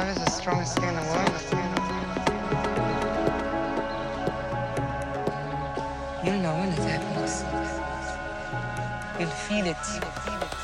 Love is the strongest thing in the world. You'll know when it happens. You'll feel it.